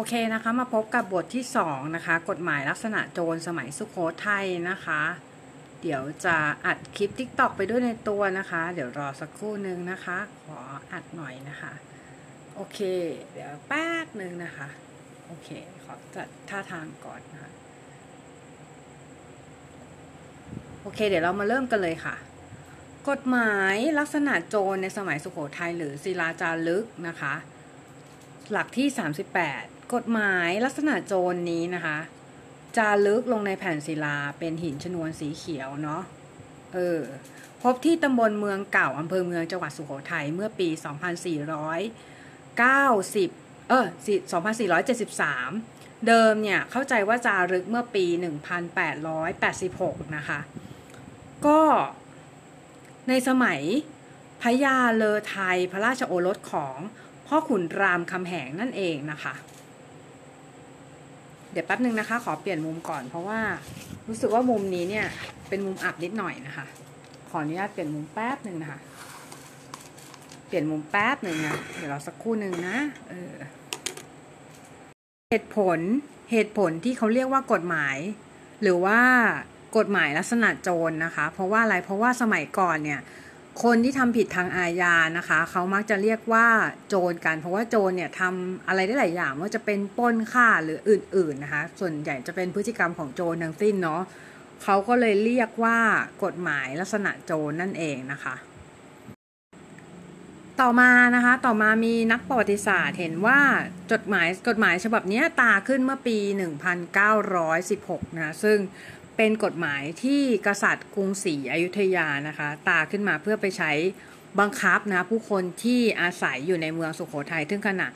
โอเคนะคะมาพบกับบทที่สองนะคะ กฎหมายลักษณะโจรสมัยสุขโขทัยนะคะ เดี๋ยวจะอัดคลิป t ิ k t o k ไปด้วยในตัวนะคะ เดี๋ยวรอสักครู่นึงนะคะ ขออัดหน่อยนะคะ โอเค เดี๋ยวแป๊บหนึ่งนะคะ โอเค ขอจัดท่าทางก่อนนะคะโอเค เดี๋ยวเรามาเริ่มกันเลยค่ะ กฎหมายลักษณะโจรในสมัยสุขโขทัยหรือศิลาจารึกนะคะ หลักที่ 38 กฎหมายลักษณะโจรนี้นะคะจารึกลงในแผ่นศิลาเป็นหินชนวนสีเขียวเนาะเออพบที่ตำบลเมืองเก่าอำเภอเมืองจังหวัดสุโขทัยเมื่อปี 2490 เออ2473 เดิมเนี่ย เข้าใจว่าจารึกเมื่อปี 1886 นะคะ ก็ในสมัยพญาเลอไทยพระราชโอรสของพ่อขุนรามคำแหงนั่นเองนะคะ เดี๋ยวแป๊บนึงนะคะ ขอเปลี่ยนมุมก่อนเพราะว่า รู้สึกว่ามุมนี้เนี่ย เป็นมุมอับนิดหน่อยนะคะ ขออนุญาตเปลี่ยนมุมแป๊บหนึ่งนะคะ เปลี่ยนมุมแป๊บหนึ่งนะเดี๋ยวเราสักครู่หนึ่งนะเออเหตุผลเหตุผลที่เขาเรียกว่ากฎหมาย หรือว่ากฎหมายลักษณะโจรนะคะ เพราะว่าอะไรเพราะว่าสมัยก่อนเนี่ย คนที่ทำผิดทางอาญานะคะ เขามักจะเรียกว่าโจรกัน เพราะว่าโจรเนี่ยทำอะไรได้หลายอย่างว่าจะเป็นปล้นฆ่าหรืออื่น ๆนะคะ ส่วนใหญ่จะเป็นพฤติกรรมของโจรทั้งสิ้นเนาะเขาก็เลยเรียกว่ากฎหมายลักษณะโจรนั่นเองนะคะ ต่อมานะคะต่อมามีนักประวัติศาสตร์เห็นว่าจดหมายกฎหมายฉบับนี้ตาขึ้นเมื่อปี 1916 นะซึ่ง เป็นกฎหมายที่กษัตริย์กรุงศรีอยุธยานะคะ ตาขึ้นมาเพื่อไปใช้บังคับนะผู้คนที่อาศัยอยู่ในเมืองสุโขทัยถึงขณะ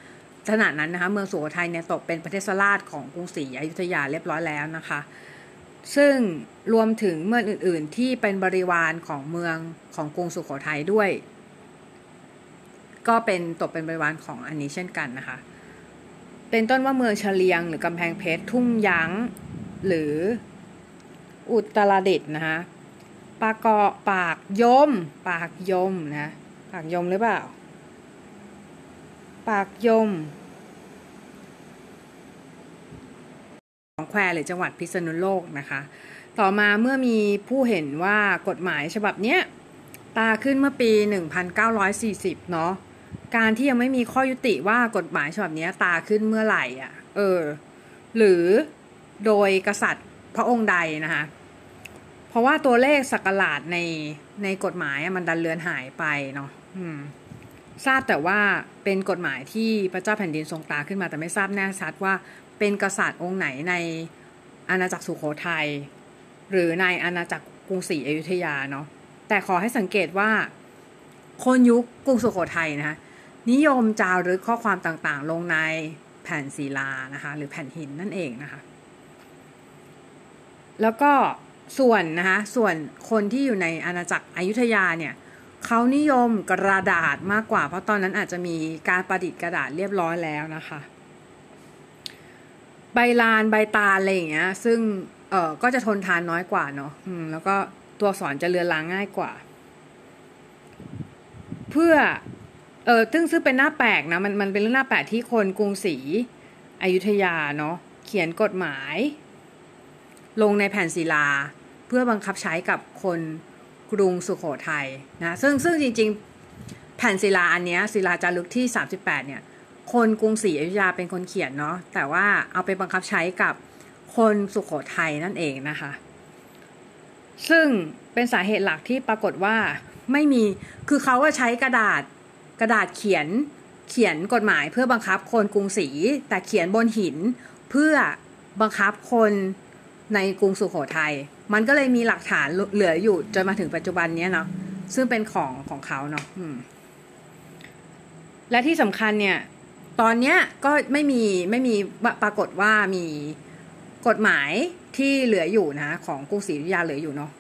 ขณะนั้นนะคะเมืองสุโขทัยเนี่ยตกเป็นประเทศราชของกรุงศรีอยุธยาเรียบร้อยแล้วนะคะ ซึ่งรวมถึงเมืองอื่น ๆ ที่เป็นบริวารของเมืองของกรุงสุโขทัยด้วย ก็เป็นตกเป็นบริวารของอันนี้เช่นกันนะคะ เป็นต้นว่าเมืองเฉลียง หรือกำแพงเพชรทุ่งยั้งหรือ อุตรดิตนะคะปากเกาะปากยม ปากยมนะปากยมหรือเปล่า ปากยม ของแควหรือจังหวัดพิษณุโลกนะคะ ต่อมาเมื่อมีผู้เห็นว่ากฎหมายฉบับเนี้ยตาขึ้นเมื่อปี 1940 เนาะการที่ยังไม่มีข้อยุติว่ากฎหมายฉบับนี้ตาขึ้นเมื่อไหร่อะ เออ หรือโดยกษัตริย์ พระองค์ใดนะคะ เพราะว่าตัวเลขสักราชในในกฎหมายมันดันเลือนหายไปเนาะทราบแต่ว่าเป็นกฎหมายที่พระเจ้าแผ่นดินทรงตาขึ้นมาแต่ไม่ทราบแน่ชัดว่าเป็นกษัตริย์องค์ไหนในอาณาจักรสุโขทัยหรือในอาณาจักรกรุงศรีอยุธยาเนาะแต่ขอให้สังเกตว่า คนยุคกรุงสุโขทัยนะคะนิยมจารึกข้อความต่างๆ ลงในแผ่นศิลานะคะ หรือแผ่นหินนั่นเองนะคะ แล้วก็ส่วนนะคะส่วนคนที่อยู่ในอาณาจักรอยุธยาเนี่ยเขานิยมกระดาษมากกว่า เพราะตอนนั้นอาจจะมีการประดิษฐ์กระดาษเรียบร้อยแล้วนะคะ ใบลานใบตาอะไรอย่างเงี้ย ซึ่งเออก็จะทนทานน้อยกว่าเนาะแล้วก็ตัวสอนจะเลือนลางง่ายกว่า เพื่อเออซึ่งซึ่งเป็นหน้าแปลกนะมันมันเป็นเรื่องหน้าแปลกที่คนกรุงศรีอยุธยาเนาะเขียนกฎหมาย ลงในแผ่นศิลา เพื่อบังคับใช้กับคนกรุงสุขโขทัยนะซึ่งซึ่งจริงๆ แผ่นศิลาอันนี้ศิลาจารึกที่ 38 เนี่ย คนกรุงศรีอยุธยาเป็นคนเขียนเนาะแต่ว่าเอาไปบังคับใช้กับคนสุขโขทัยนั่นเองนะคะ ซึ่งเป็นสาเหตุหลักที่ปรากฏว่าไม่มีคือเขาว่าใช้กระดาษกระดาษเขียนเขียนกฎหมายเพื่อบังคับคนกรุงศรีแต่เขียนบนหินเพื่อบังคับคน ในกรุงสุขโขทยัยมันก็เลยมีหลักฐานเหลืออยู่จนมาถึงปัจจุบันนี้เนาะซึ่งเป็นของของเขาเนาะและที่สำคัญเนี่ย ตอนเนี้ยก็ไม่มีไม่มีปรากฏว่ามีกฎหมายที่เหลืออยู่นะ ของกรุงศรีอยุธยาเหลืออยู่เนาะ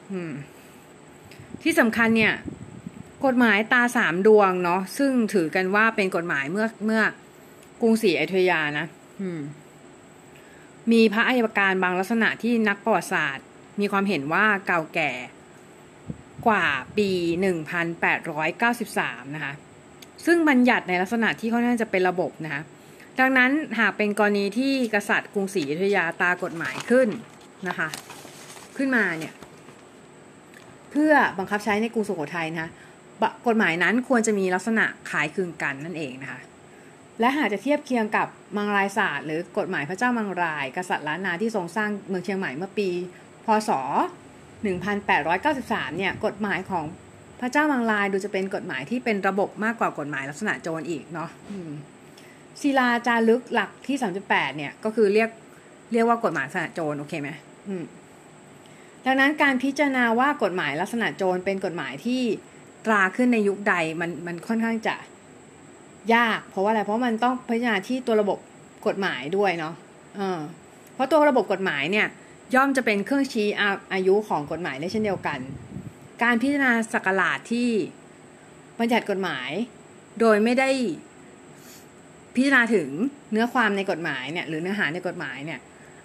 ที่สำคัญเนี่ย กฎหมายตาสามดวงเนาะซึ่งถือกันว่าเป็นกฎหมายเมื่อเมื่อกรุงศรีอยุธยานะ อืม มีพระอัยการบางลักษณะที่นักประวัติศาสตร์ มีความเห็นว่าเก่าแก่กว่าปี 1893 นะคะ ซึ่งบัญญัติในลักษณะที่ค่อนข้างจะเป็นระบบนะคะ ดังนั้นหากเป็นกรณีที่กษัตริย์กรุงศรีอยุธยาตากฎหมายขึ้นนะคะ ขึ้นมาเนี่ย เพื่อบังคับใช้ในกรุงสุโขทัยนะคะ กฎหมายนั้นควรจะมีลักษณะขายคลึงกันนั่นเองนะคะ และหากจะเทียบเคียงกับมังรายศาสตร์หรือกฎหมายพระเจ้ามังราย กษัตริย์ล้านนาที่ทรงสร้างเมืองเชียงใหม่เมื่อปี พศ 1893 เนี่ยกฎหมายของพระเจ้ามังรายดูจะเป็นกฎหมายที่เป็นระบบมากกว่ากฎหมายลักษณะโจรอีกเนาะศิลาจารึกหลักที่ 38 เนี่ยก็คือเรียกเรียกว่ากฎหมายลักษณะโจรโอเคไหมดังนั้นการพิจารณาว่ากฎหมายลักษณะโจรเป็นกฎหมายที่ตราขึ้นในยุคใดมันมันค่อนข้างจะ ยาก เพราะว่าอะไรเพราะมันต้องพิจารณาที่ตัวระบบกฎหมายด้วยเนาะเพราะตัวระบบกฎหมายเนี่ยย่อมจะเป็นเครื่องชี้อายุของกฎหมายได้เช่นเดียวกัน การพิจารณาสักลาดที่บัญญัติกฎหมาย โดยไม่ได้พิจารณาถึงเนื้อความในกฎหมายเนี่ยหรือเนื้อหาในกฎหมายเนี่ย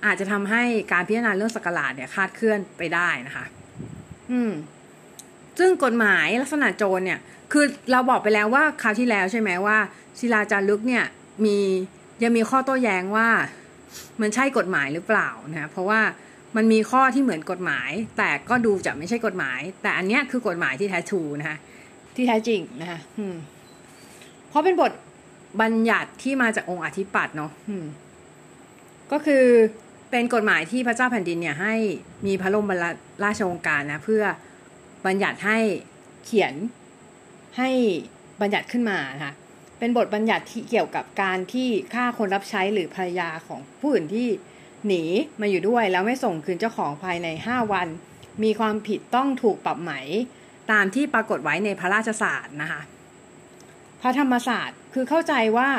อาจจะทำให้การพิจารณาเรื่องสักลาดเนี่ยคาดเคลื่อนไปได้นะคะ อืม ซึ่งกฎหมายลักษณะโจรเนี่ย คือเราบอกไปแล้วว่าคราวที่แล้วใช่ไหมว่า ศิลาจารึกเนี่ยมียังมีข้อโต้แย้งว่า มันใช่กฎหมายหรือเปล่านะเพราะว่ามันมีข้อที่เหมือนกฎหมาย แต่ก็ดูจะไม่ใช่กฎหมาย แต่อันเนี้ยคือกฎหมายที่แท้ทูนะคะที่แท้จริงนะคะเพราะเป็นบทบัญญัติที่มาจากองค์อธิปัตย์เนาะก็คือเป็นกฎหมายที่พระเจ้าแผ่นดินเนี่ยให้มีพระบรมราชโองการนะ เพื่อบัญญัติให้เขียน ให้บัญญัติขึ้นมาค่ะเป็นบทบัญญัติที่เกี่ยวกับการที่ฆ่าคนรับใช้หรือภรรยาของผู้อื่นที่หนีมาอยู่ด้วยแล้วไม่ส่งคืนเจ้าของภายใน 5 วัน มีความผิดต้องถูกปรับไหม ตามที่ปรากฏไว้ในพระราชศาสตร์นะคะพระธรรมศาสตร์คือเข้าใจว่า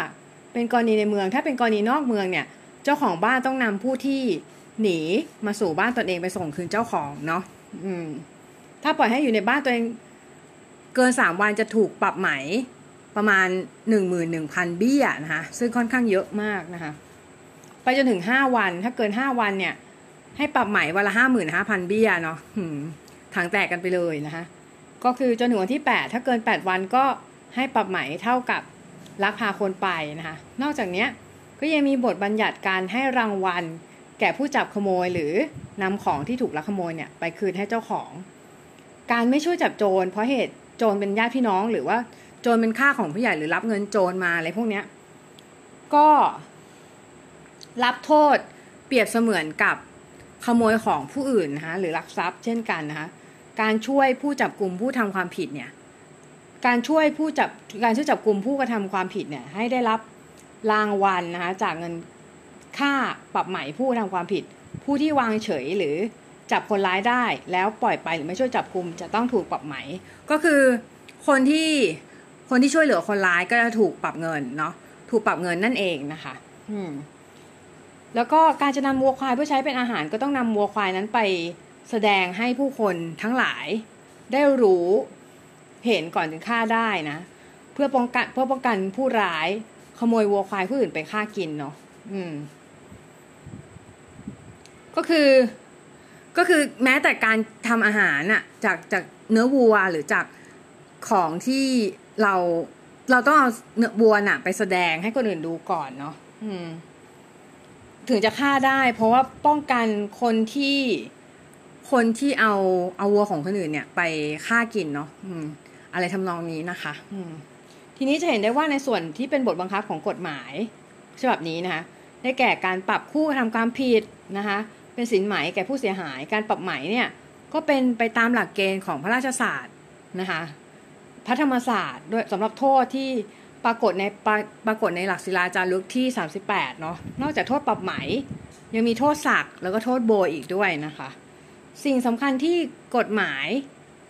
เป็นกรณีในเมือง ถ้าเป็นกรณีนอกเมืองเนี่ยเจ้าของบ้านต้องนำผู้ที่หนีมาสู่บ้านตนเองไปส่งคืนเจ้าของเนาะอืมถ้าปล่อยให้อยู่ในบ้านตัวเอง เกินสามวันจะถูกปรับไหมประมาณหนึ่งหมื่นหนึ่งพันเบี้ยนะคะซึ่งค่อนข้างเยอะมากนะคะไปจนถึงห้าวันถ้าเกินห้าวันเนี่ย ให้ปรับไหมวันละห้าหมื่นห้าพันเบี้ยเนาะถังแตกกันไปเลยนะคะก็คือจนถึงวันที่แปดถ้าเกินแปดวันก็ให้ปรับไหมเท่ากับลักพาคนไปนะคะนอกจากนี้ก็ยังมีบทบัญญัติการให้รางวัล แก่ผู้จับขโมยหรือนำของที่ถูกลักขโมยเนี่ยไปคืนให้เจ้าของ การไม่ช่วยจับโจรเพราะเหตุ โจรเป็นญาติพี่น้องหรือว่าโจรเป็นค่าของผู้ใหญ่หรือรับเงินโจรมาอะไรพวกเนี้ยก็รับโทษเปรียบเสมือนกับขโมยของผู้อื่นนะคะหรือลักทรัพย์เช่นกันนะคะการช่วยผู้จับกลุ่มผู้ทำความผิดเนี่ยการช่วยผู้จับการช่วยจับกลุ่มผู้กระทำความผิดเนี่ยให้ได้รับรางวัลนะคะจากเงินค่าปรับใหม่ผู้ทำความผิด ผู้ที่วางเฉยหรือ จับคนร้ายได้แล้วปล่อยไปหรือไม่ช่วยจับกลุ่มจะต้องถูกปรับไหม ก็คือคนที่คนที่ช่วยเหลือคนร้ายก็จะถูกปรับเงินเนาะถูกปรับเงินนั่นเองนะคะ อืม แล้วก็การจะนำวัวควายเพื่อใช้เป็นอาหารก็ต้องนำวัวควายนั้นไปแสดงให้ผู้คนทั้งหลายได้รู้เห็นก่อนถึงฆ่าได้นะ เพื่อป้องกันเพื่อป้องกันผู้ร้ายขโมยวัวควายผู้อื่นไปฆ่ากินเนาะอืม ก็คือ ก็คือแม้แต่การทำอาหารน่ะจากจากเนื้อวัวหรือจากของที่เราเราต้องเอาเนื้อวัวน่ะ ไปแสดงให้คนอื่นดูก่อนเนาะถึงจะฆ่าได้ เพราะว่าป้องกันคนที่คนที่เอาเอาวัวของคนอื่นเนี่ย ไปฆ่ากินเนาะอะไรทำนองนี้นะคะทีนี้จะเห็นได้ว่าในส่วนที่เป็นบทบังคับของกฎหมายฉบับนี้นะคะได้แก่การปรับคู่ทำความผิดนะคะ เป็นสินไหมแก่ผู้เสียหาย การปรับไหมเนี่ยก็เป็นไปตามหลักเกณฑ์ของพระราชศาสตร์นะคะพระธรรมศาสตร์ด้วยสำหรับโทษที่ปรากฏในปรปรากฏในหลักศิลาจารึกที่ 38เนาะนอกจากโทษปรับไหม ยังมีโทษศักแล้วก็โทษโบยอีกด้วยนะคะ สิ่งสำคัญที่กฎหมาย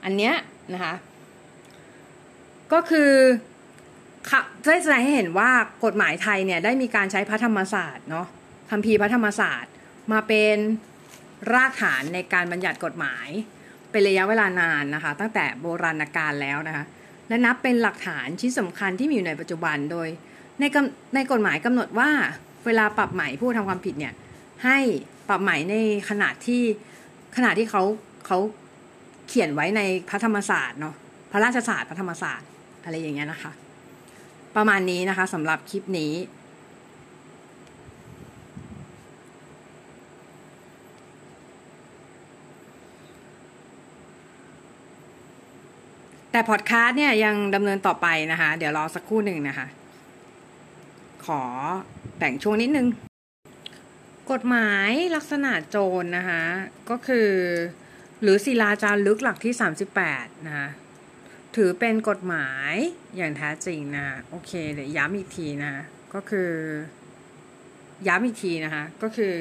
อันเนี้ยนะคะก็คือได้แสดงให้เห็นว่ากฎหมายไทยเนี่ยได้มีการใช้พระธรรมศาสตร์เนาะคำพีพระธรรมศาสตร์ มาเป็นรากฐานในการบัญญัติกฎหมาย เป็นระยะเวลานานนะคะ ตั้งแต่โบราณกาลแล้วนะคะ และนับเป็นหลักฐานชิ้นสำคัญที่มีอยู่ในปัจจุบันโดย ในในกฎหมายกำหนดว่าเวลาปรับใหม่ผู้ทำความผิดเนี่ยให้ปรับใหม่ในขนาดที่ขนาดที่เขาเขาเขียนไว้ในพระธรรมศาสตร์เนาะพระราชศาสตร์พระธรรมศาสตร์อะไรอย่างเงี้ยนะคะ ประมาณนี้นะคะสำหรับคลิปนี้ แต่พอดคาสต์เนี่ยยังดำเนินต่อไปนะคะ เดี๋ยวรอสักครู่หนึ่งนะคะ ขอแต่งช่วงนิดนึง กฎหมายลักษณะโจรนะคะ ก็คือ หรือศิลาจารึกหลักที่ 38 นะคะถือเป็นกฎหมายอย่างแท้จริงนะโอเคเดี๋ยวย้ำอีกทีนะก็คือ ย้ำอีกทีนะคะ ก็คือ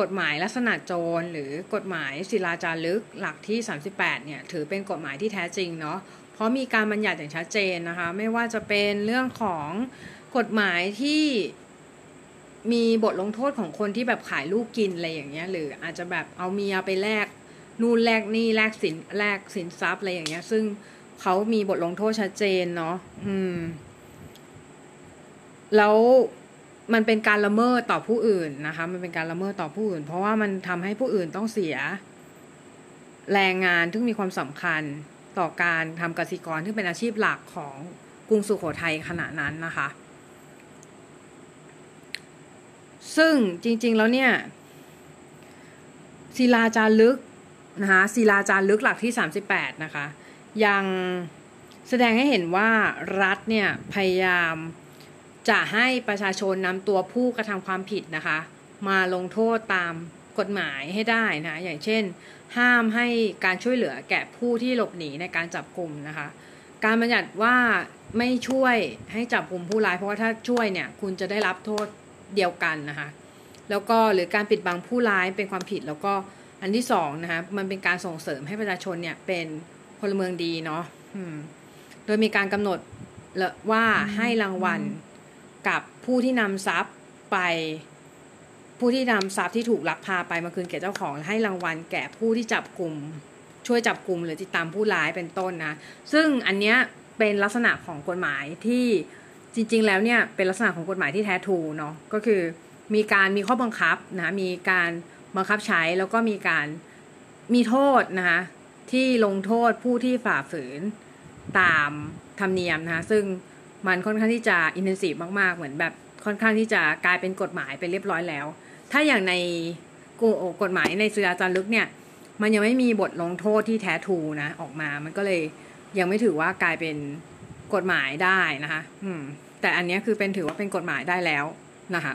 กฎหมายลักษณะโจรหรือกฎหมายศิลาจารึกหลักที่ 38 เนี่ยถือเป็นกฎหมายที่แท้จริงเนาะเพราะมีการบัญญัติอย่างชัดเจนนะคะ ไม่ว่าจะเป็นเรื่องของกฎหมายที่มีบทลงโทษของคนที่แบบขายลูกกินอะไรอย่างเงี้ย หรืออาจจะแบบเอาเมียไปแลกนู่นแลกนี่แลกสินแลกสินทรัพย์อะไรอย่างเงี้ย ซึ่งเขามีบทลงโทษชัดเจนเนาะอืม แล้ว มันเป็นการละเมิดต่อผู้อื่นนะคะ มันเป็นการละเมิดต่อผู้อื่น เพราะว่ามันทำให้ผู้อื่นต้องเสีย แรงงานที่มีความสำคัญต่อการทำกสิกรที่เป็นอาชีพหลักของกรุงสุโขทัยขณะนั้นนะคะ ซึ่งจริงๆแล้วเนี่ยศิลาจารึกนะคะศิลาจารึกหลักที่ 38 นะคะ ยังแสดงให้เห็นว่ารัฐเนี่ยพยายาม จะให้ประชาชนนำตัวผู้กระทำความผิดนะคะ มาลงโทษตามกฎหมายให้ได้นะอย่างเช่น ห้ามให้การช่วยเหลือแก่ผู้ที่หลบหนีในการจับกลุ่มนะคะ การบัญญัติว่าไม่ช่วยให้จับกลุ่มผู้ร้าย เพราะว่าถ้าช่วยเนี่ยคุณจะได้รับโทษเดียวกันนะคะ แล้วก็หรือการปิดบังผู้ร้ายเป็นความผิดแล้วก็อันที่สองนะคะมันเป็นการส่งเสริมให้ประชาชนเนี่ยเป็นพลเมืองดีเนาะโดยมีการกำหนดว่าให้รางวัล กับผู้ที่นำทรัพย์ไปผู้ที่นำทรัพย์ที่ถูกลักพาไปมาคืนแก่เจ้าของให้รางวัลแก่ผู้ที่จับกลุ่มช่วยจับกลุ่มหรือติดตามผู้ร้ายเป็นต้นนะ ซึ่งอันเนี้ยเป็นลักษณะของกฎหมายที่จริง ๆ แล้วเนี่ยเป็นลักษณะของกฎหมายที่แท้ทูเนาะก็คือมีการมีข้อบังคับนะมีการบังคับใช้แล้วก็มีการมีโทษนะคะที่ลงโทษผู้ที่ฝ่าฝืนตามธรรมเนียมนะคะซึ่ง มันค่อนข้างที่จะอินเทนซีฟมากๆ เหมือนแบบค่อนข้างที่จะกลายเป็นกฎหมายไปเรียบร้อยแล้ว ถ้าอย่างในกฎหมายในสื่ออาจาศลึกเนี่ย มันยังไม่มีบทลงโทษที่แท้ทูนะออกมา มันก็เลยยังไม่ถือว่ากลายเป็นกฎหมายได้นะคะ อืม แต่อันนี้คือเป็นถือว่าเป็นกฎหมายได้แล้วนะคะ